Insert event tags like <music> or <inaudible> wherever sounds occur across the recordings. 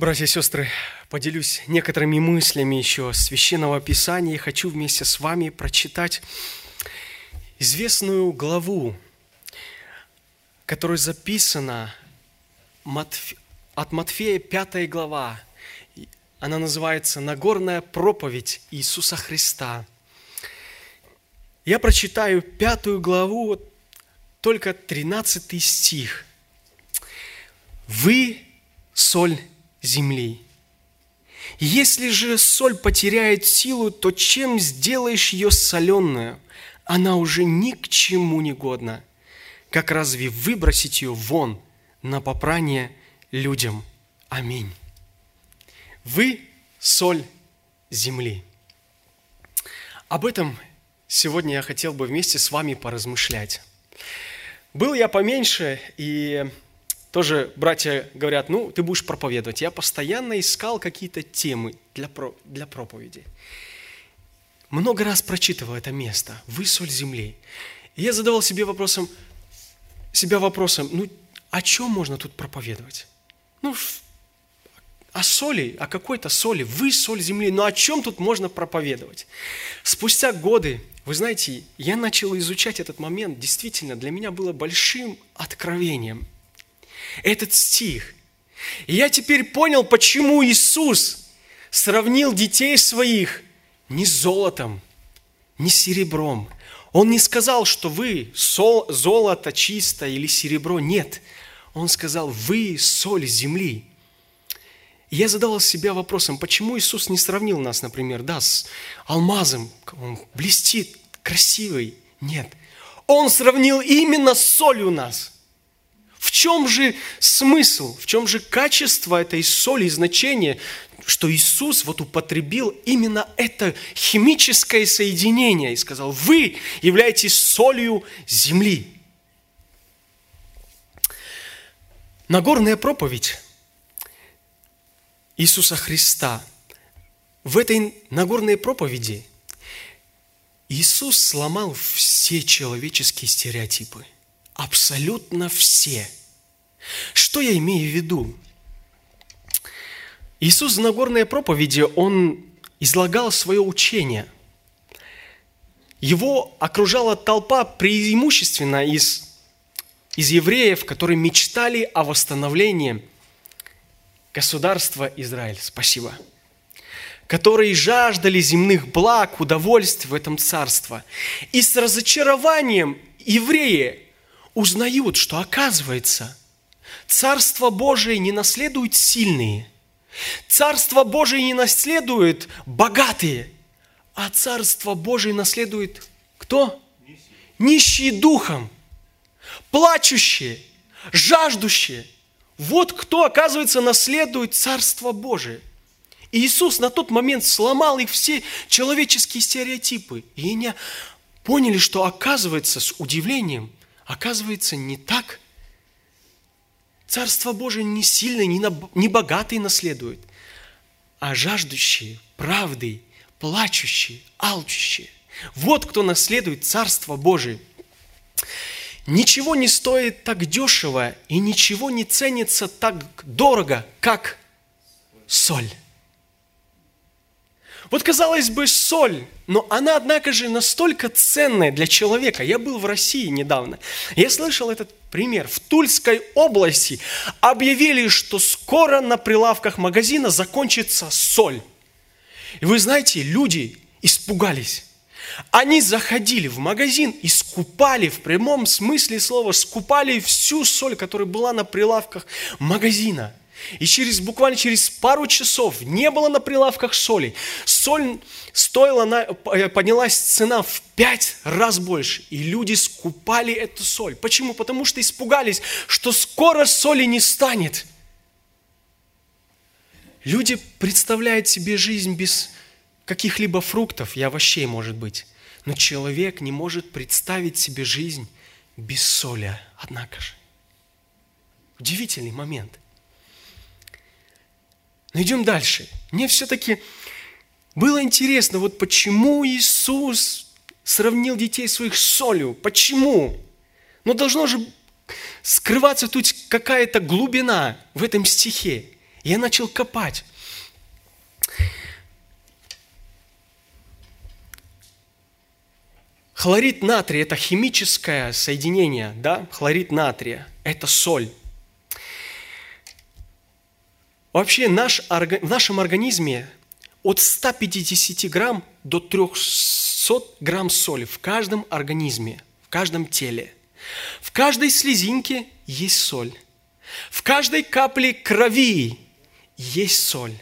Братья и сестры, поделюсь некоторыми мыслями еще Священного Писания. Хочу вместе с вами прочитать известную главу, которая записана от Матфея 5 глава. Она называется «Нагорная проповедь Иисуса Христа». Я прочитаю пятую главу, только 13 стих. «Вы – соль земли. Если же соль потеряет силу, то чем сделаешь ее соленую? Она уже ни к чему не годна. Как разве выбросить ее вон на попрание людям? Аминь. Вы – соль земли. Об этом сегодня я хотел бы вместе с вами поразмышлять. Был я поменьше, и тоже братья говорят, ну, ты будешь проповедовать. Я постоянно искал какие-то темы для, про, для проповеди. Много раз прочитывал это место. Вы соль земли. И я задавал себе вопросом, себя вопросом, ну, о чем можно тут проповедовать? Ну, о соли, о какой-то соли. Вы соль земли. Но о чем тут можно проповедовать? Спустя годы, вы знаете, я начал изучать этот момент. Действительно, для меня было большим откровением – этот стих. И я теперь понял, почему Иисус сравнил детей своих не с золотом, не с серебром. Он не сказал, что вы сол, золото чисто или серебро. Нет. Он сказал, вы соль земли. И я задавал себя вопросом, почему Иисус не сравнил нас, например, да, с алмазом, он блестит, красивый. Нет. Он сравнил именно с солью нас – в чем же смысл, в чем же качество этой соли и значение, что Иисус вот употребил именно это химическое соединение и сказал, вы являетесь солью земли. Нагорная проповедь Иисуса Христа. В этой Нагорной проповеди Иисус сломал все человеческие стереотипы – Абсолютно все. Что я имею в виду? Иисус в Нагорной проповеди, Он излагал свое учение. Его окружала толпа преимущественно из, из евреев, которые мечтали о восстановлении государства Израиль. Спасибо которые жаждали земных благ, удовольствий в этом царстве. И с разочарованием евреи узнают, что оказывается, Царство Божие не наследуют сильные, Царство Божие не наследуют богатые, а Царство Божие наследует кто? Нищие духом, плачущие, жаждущие. Вот кто, оказывается, наследует Царство Божие. И Иисус на тот момент сломал их все человеческие стереотипы. И они поняли, что оказывается с удивлением – Оказывается, не так. Царство Божие не сильное, не, на, наследуют, а жаждущие правды, плачущие, алчущие. Вот кто наследует Царство Божие. Ничего не стоит так дешево и ничего не ценится так дорого, как соль. Вот, казалось бы, соль, но она, однако же, настолько ценная для человека. Я был в России недавно. Я слышал этот пример. В Тульской области объявили, что скоро на прилавках магазина закончится соль. И вы знаете, люди испугались. Они заходили в магазин и скупали, в прямом смысле слова, скупали всю соль, которая была на прилавках магазина – и через, буквально через пару часов не было на прилавках соли. Соль стоила, на, э, поднялась цена в пять раз больше. И люди скупали эту соль. Почему? Потому что испугались, что скоро соли не станет. Люди представляют себе жизнь без каких-либо фруктов и овощей, может быть. Но человек не может представить себе жизнь без соли, однако же. Удивительный момент – но идем дальше. Мне все-таки было интересно, вот почему Иисус сравнил детей своих с солью. Почему? Но должно же скрываться тут какая-то глубина в этом стихе. Я начал копать. Хлорид натрия – это химическое соединение, да? Хлорид натрия – это соль. Вообще наш, в нашем организме от 150 грамм до 300 грамм соли в каждом организме, в каждом теле. В каждой слезинке есть соль. В каждой капле крови есть соль.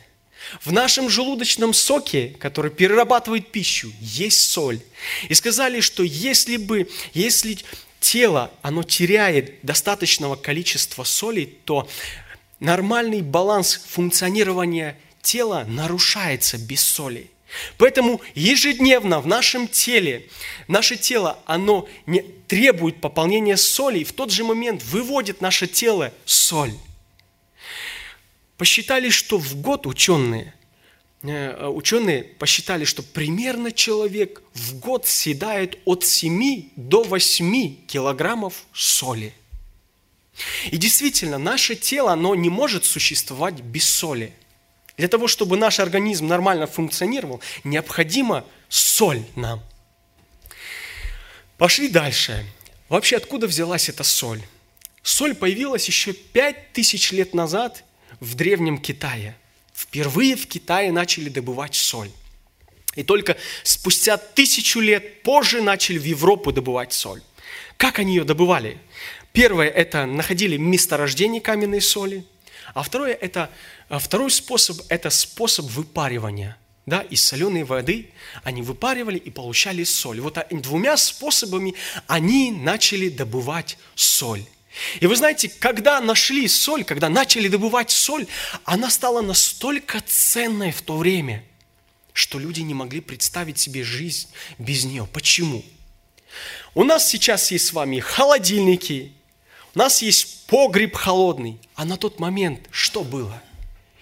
В нашем желудочном соке, который перерабатывает пищу, есть соль. И сказали, что если бы, если тело, оно теряет достаточного количества соли, то нормальный баланс функционирования тела нарушается без соли. Поэтому ежедневно в нашем теле, наше тело, оно не требует пополнения соли, и в тот же момент выводит наше тело соль. Посчитали, что в год ученые, э, ученые посчитали, что примерно человек в год съедает от 7 до 8 килограммов соли. И действительно, наше тело, оно не может существовать без соли – для того, чтобы наш организм нормально функционировал, необходима соль нам. Пошли дальше. Вообще, откуда взялась эта соль? Соль появилась еще пять тысяч лет назад в Древнем Китае. Впервые в Китае начали добывать соль. И только спустя тысячу лет позже начали в Европу добывать соль. Как они ее добывали? Первое – это находили месторождение каменной соли. А второе – это а второй способ – это способ выпаривания. Да, из соленой воды они выпаривали и получали соль. Вот двумя способами они начали добывать соль. И вы знаете, когда нашли соль, когда начали добывать соль, она стала настолько ценной в то время, что люди не могли представить себе жизнь без нее. Почему? У нас сейчас есть с вами холодильники, нас есть погреб холодный, а на тот момент что было?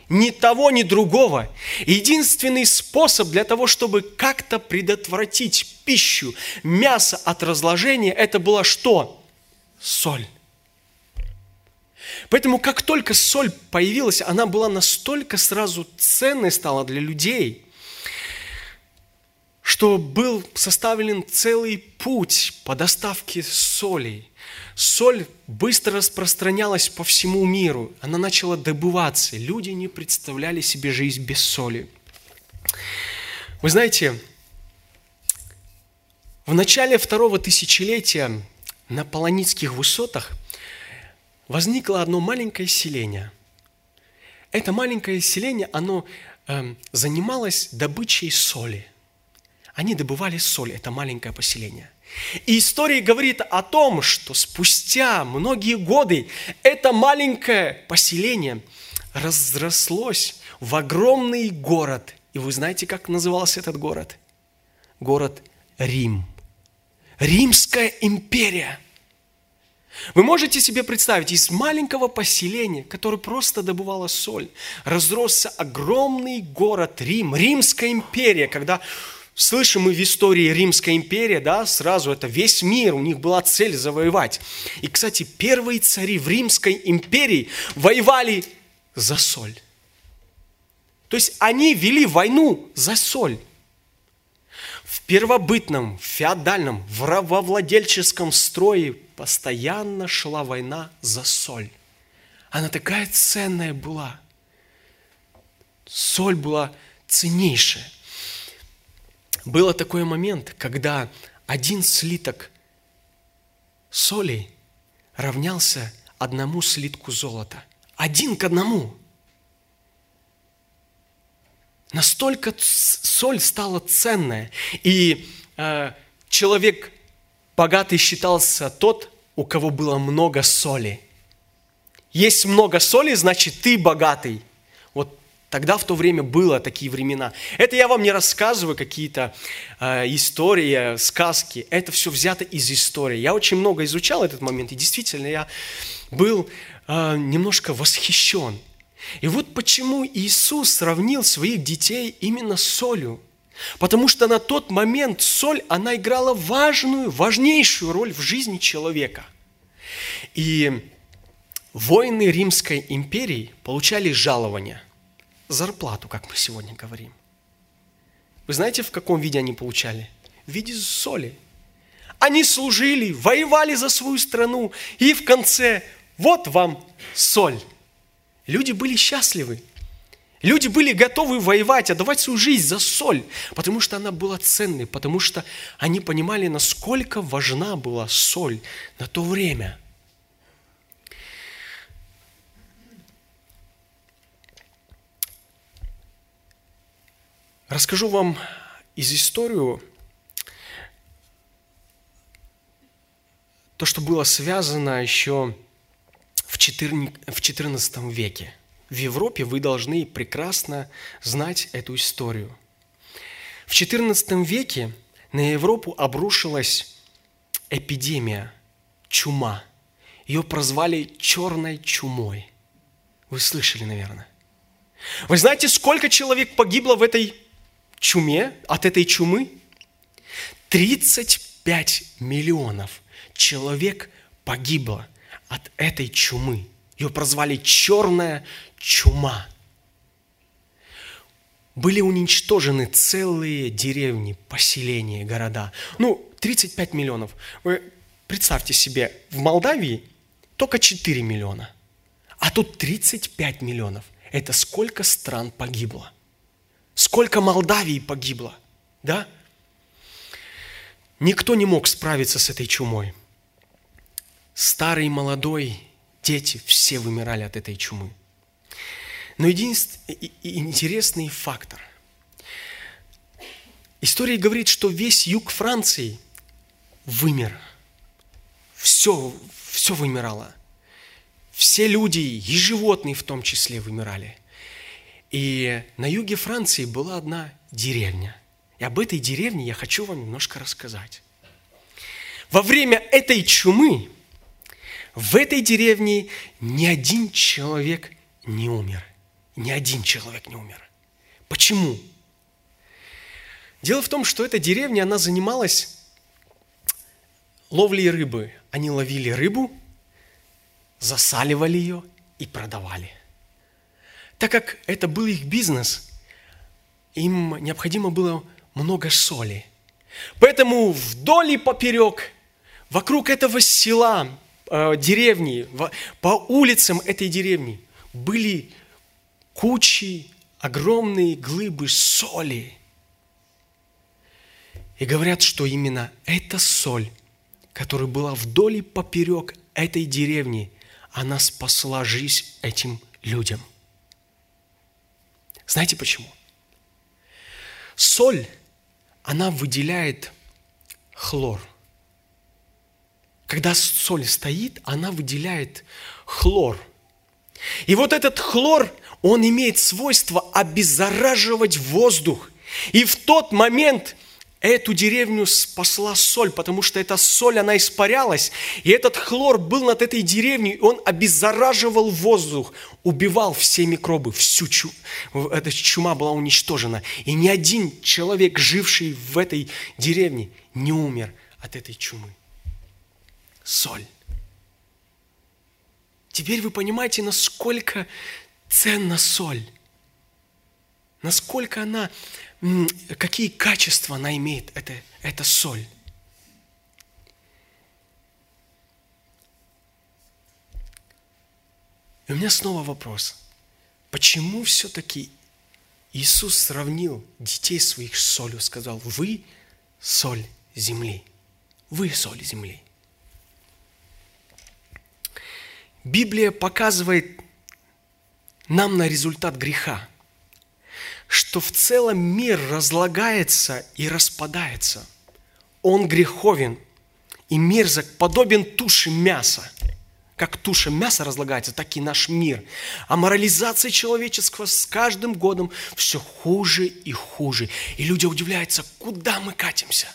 ни того, ни другого. Единственный способ для того, чтобы как-то предотвратить пищу, мясо от разложения, это было что? Соль. Поэтому как только соль появилась, она была настолько сразу ценной стала для людей, что был составлен целый путь по доставке соли – Соль быстро распространялась по всему миру. Она начала добываться. Люди не представляли себе жизнь без соли. Вы знаете, в начале второго тысячелетия на Полоницких высотах возникло одно маленькое селение. Это маленькое селение, оно э, занималось добычей соли. Они добывали соль, это маленькое поселение. И история говорит о том, что спустя многие годы это маленькое поселение разрослось в огромный город. И вы знаете, как назывался этот город? Город Рим. Римская империя. Вы можете себе представить, из маленького поселения, которое просто добывало соль, разросся огромный город Рим, Римская империя, когда Слышим мы в истории Римской империи, да, сразу это весь мир, у них была цель завоевать. И, кстати, первые цари в Римской империи воевали за соль. То есть они вели войну за соль. В первобытном, феодальном, вровладельческом строе постоянно шла война за соль. Она такая ценная была. Соль была ценнейшая было такой момент, когда один слиток соли равнялся одному слитку золота. Один к одному. Настолько соль стала ценная. И э, человек богатый считался тот, у кого было много соли. Есть много соли, значит, ты богатый. Тогда в то время было такие времена. Это я вам не рассказываю какие-то э, истории, сказки. Это все взято из истории. Я очень много изучал этот момент, и действительно я был э, немножко восхищен. И вот почему Иисус сравнил своих детей именно с солью. Потому что на тот момент соль, она играла важную, важнейшую роль в жизни человека. И Воины Римской империи получали жалование, зарплату, как мы сегодня говорим. Вы знаете, в каком виде они получали? В виде соли. Они служили, воевали за свою страну, и в конце вот вам соль. Люди были счастливы. Люди были готовы воевать, отдавать свою жизнь за соль, потому что она была ценной, потому что они понимали, насколько важна была соль на то время. Расскажу вам из историю то, что было связано еще в XIV веке. В Европе вы должны прекрасно знать эту историю. В XIV веке на Европу обрушилась эпидемия, чума. Ее прозвали черной чумой. Вы слышали, наверное. Вы знаете, сколько человек погибло в этой чуме, от этой чумы? 35 миллионов человек погибло от этой чумы. Ее прозвали черная чума. Были уничтожены целые деревни, поселения, города. Ну, 35 миллионов. Вы представьте себе, в Молдавии только 4 миллиона, а тут 35 миллионов. Это сколько стран погибло? Сколько Молдавии погибло? Да? Никто не мог справиться с этой чумой. Старый, молодой, дети, все вымирали от этой чумы. Но единственный интересный фактор. История говорит, что весь юг Франции вымер. Все, все вымирало. Все люди и животные в том числе вымирали. И на юге Франции была одна деревня. И об этой деревне я хочу вам немножко рассказать. Во время этой чумы в этой деревне ни один человек не умер – ни один человек не умер. Почему? Дело в том, что эта деревня, она занималась ловлей рыбы. Они ловили рыбу, засаливали ее и продавали. Так как это был их бизнес, им необходимо было много соли. Поэтому вдоль и поперек, вокруг этого села, э, деревни, по улицам этой деревни были кучи, огромные глыбы соли. И говорят, что именно эта соль, которая была вдоль и поперек этой деревни, она спасла жизнь этим людям. Знаете почему? Соль, она выделяет хлор. Когда соль стоит, она выделяет хлор. И вот этот хлор, он имеет свойство обеззараживать воздух. И в тот момент эту деревню спасла соль, потому что эта соль, она испарялась, и этот хлор был над этой деревней, и он обеззараживал воздух, убивал все микробы, всю чу... эта чума была уничтожена. И ни один человек, живший в этой деревне, не умер от этой чумы. Соль. Теперь вы понимаете, насколько ценна соль. Насколько она, какие качества она имеет, эта, эта соль. И у меня снова вопрос. Почему все-таки Иисус сравнил детей своих с солью, сказал, вы соль земли, вы соль земли. Библия показывает нам на результат греха, что в целом мир разлагается и распадается. Он греховен и мерзок, подобен туше мяса. Как туша мяса разлагается, так и наш мир. А морализация человеческого с каждым годом все хуже и хуже. И люди удивляются, куда мы катимся?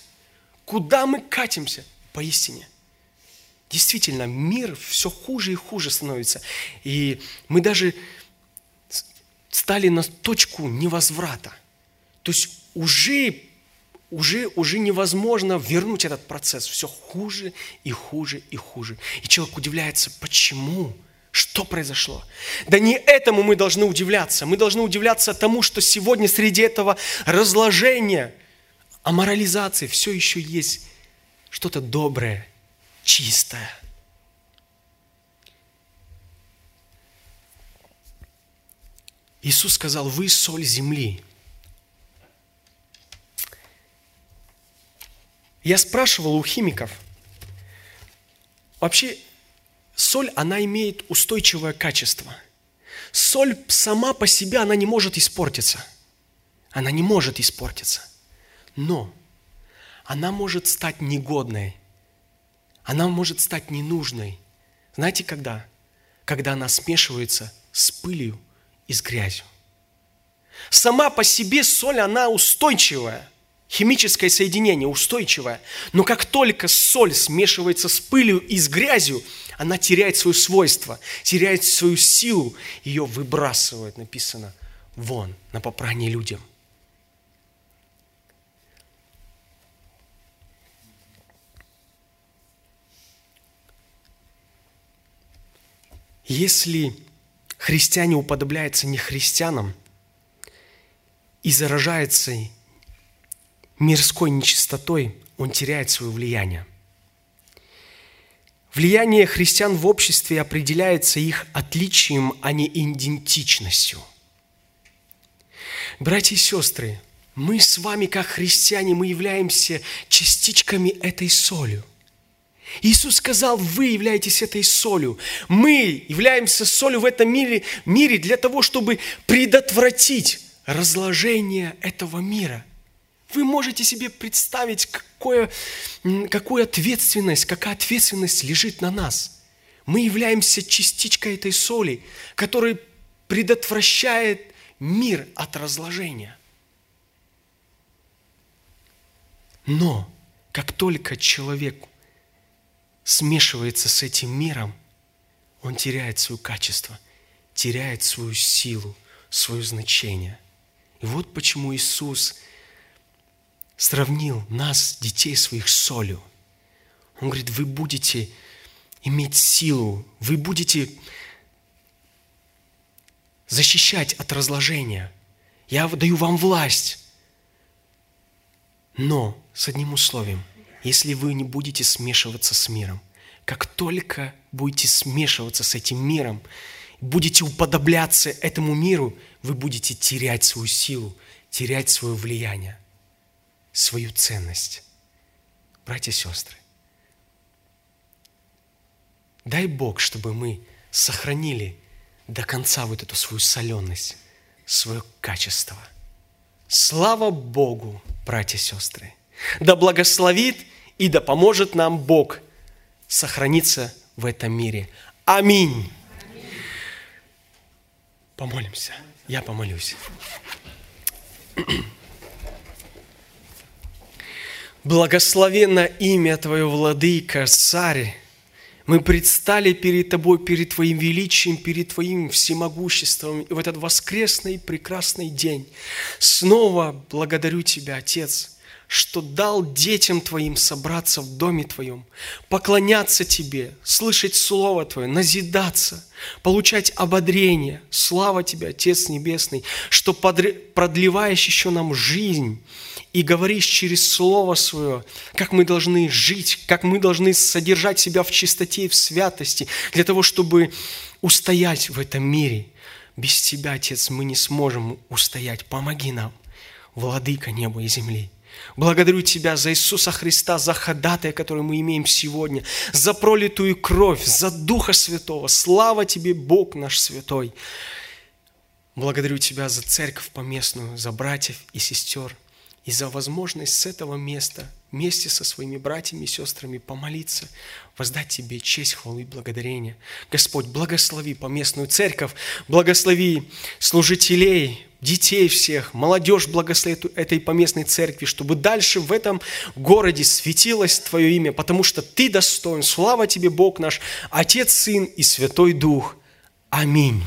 Куда мы катимся? Поистине. Действительно, мир все хуже и хуже становится. И мы даже стали на точку невозврата. То есть уже, уже, уже невозможно вернуть этот процесс. Все хуже и хуже и хуже. И человек удивляется, почему? Что произошло? Да не этому мы должны удивляться. Мы должны удивляться тому, что сегодня среди этого разложения, аморализации все еще есть что-то доброе, чистое. Иисус сказал, вы соль земли. Я спрашивал у химиков, вообще соль, она имеет устойчивое качество. Соль сама по себе, она не может испортиться. Она не может испортиться. Но она может стать негодной. Она может стать ненужной. Знаете, когда? Когда она смешивается с пылью и с грязью. Сама по себе соль, она устойчивая – химическое соединение устойчивое, но как только соль смешивается с пылью и с грязью, она теряет свое свойство, теряет свою силу, ее выбрасывают, написано, вон, на попрание людям. Если христиане уподобляются не христианам и заражаются мирской нечистотой, он теряет свое влияние. Влияние христиан в обществе определяется их отличием, а не идентичностью. Братья и сестры, мы с вами, как христиане, мы являемся частичками этой солью. Иисус сказал, вы являетесь этой солью. Мы являемся солью в этом мире, мире для того, чтобы предотвратить разложение этого мира – вы можете себе представить, какое, какую ответственность, какая ответственность лежит на нас. Мы являемся частичкой этой соли, которая предотвращает мир от разложения. Но как только человек смешивается с этим миром, он теряет свое качество, теряет свою силу, свое значение. И вот почему Иисус – сравнил нас, детей своих, с солью. Он говорит, вы будете иметь силу, вы будете защищать от разложения. Я даю вам власть. Но с одним условием, если вы не будете смешиваться с миром, как только будете смешиваться с этим миром, будете уподобляться этому миру, вы будете терять свою силу, терять свое влияние свою ценность. Братья и сестры, дай Бог, чтобы мы сохранили до конца вот эту свою соленность, свое качество. Слава Богу, братья и сестры! Да благословит и да поможет нам Бог сохраниться в этом мире. Аминь. Помолимся. Я помолюсь. <clears throat> Благословенно имя Твое, Владыка, Царь. Мы предстали перед Тобой, перед Твоим величием, перед Твоим всемогуществом. В этот воскресный прекрасный день снова благодарю Тебя, Отец, что дал детям Твоим собраться в доме Твоем, поклоняться Тебе, слышать Слово Твое, назидаться, получать ободрение. Слава Тебе, Отец Небесный, что продлеваешь еще нам жизнь и говоришь через Слово Свое, как мы должны жить, как мы должны содержать себя в чистоте и в святости, для того, чтобы устоять в этом мире. Без Тебя, Отец, мы не сможем устоять. Помоги нам, Владыка неба и земли. Благодарю Тебя за Иисуса Христа, за ходатая, который мы имеем сегодня, за пролитую кровь, за Духа Святого. Слава Тебе, Бог наш святой. Благодарю Тебя за церковь поместную, за братьев и сестер – и за возможность с этого места вместе со своими братьями и сестрами помолиться, воздать Тебе честь, хвалу и благодарение. Господь, благослови поместную церковь, благослови служителей, детей всех, молодежь благослови этой поместной церкви, чтобы дальше в этом городе светилось Твое имя, потому что Ты достоин. Слава Тебе, Бог наш, Отец, Сын и Святой Дух. Аминь.